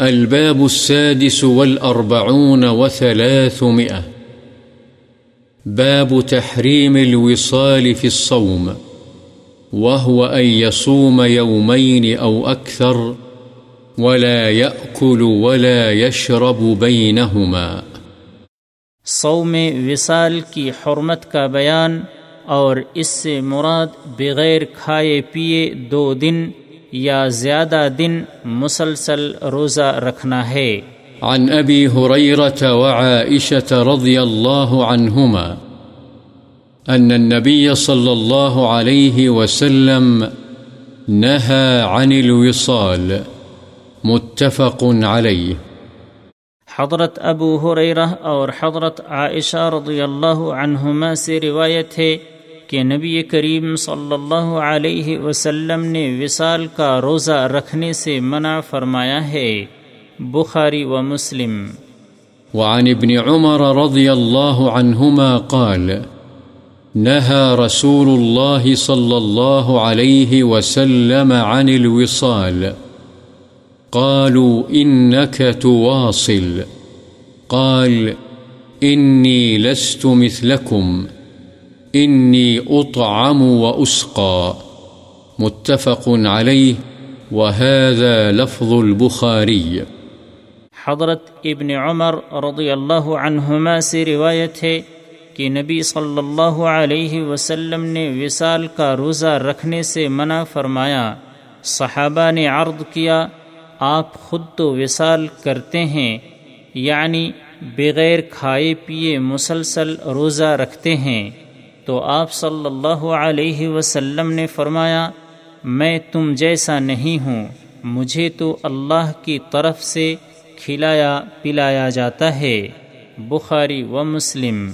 الباب السادس والأربعون وثلاثمئة باب تحريم الوصال في الصوم. وهو أن يصوم يومين أو أكثر ولا يأكل ولا يشرب بينهما. صوم وصال کی حرمت کا بیان اور اس سے مراد بغیر کھائے پیے دو دن یا زیادہ دن مسلسل روزہ رکھنا ہے۔ عن أبي هريرة وعائشة رضي الله عنهما أن النبي صلى الله عليه وسلم نهى عن الوصال متفق عليه حضرت ابو حریرہ اور حضرت عائشہ رضی اللہ عنہما سے روایت ہے کہ نبی کریم صلی اللہ علیہ وسلم نے وصال کا روزہ رکھنے سے منع فرمایا ہے۔ بخاری و مسلم۔ وعن ابن عمر رضي الله عنهما قال نهى رسول الله صلى الله عليه وسلم عن الوصال۔ قالوا إنك تواصل۔ قال إني لست مثلكم إني أطعم وأسقى متفق عليه وهذا لفظ البخاري حضرت ابن عمر رضی اللہ عنہما سے روایت ہے کہ نبی صلی اللہ علیہ وسلم نے وصال کا روزہ رکھنے سے منع فرمایا، صحابہ نے عرض کیا، آپ خود تو وصال کرتے ہیں یعنی بغیر کھائے پیے مسلسل روزہ رکھتے ہیں۔ تو آپ صلی اللہ علیہ وسلم نے فرمایا، میں تم جیسا نہیں ہوں، مجھے تو اللہ کی طرف سے کھلایا پلایا جاتا ہے، بخاری و مسلم۔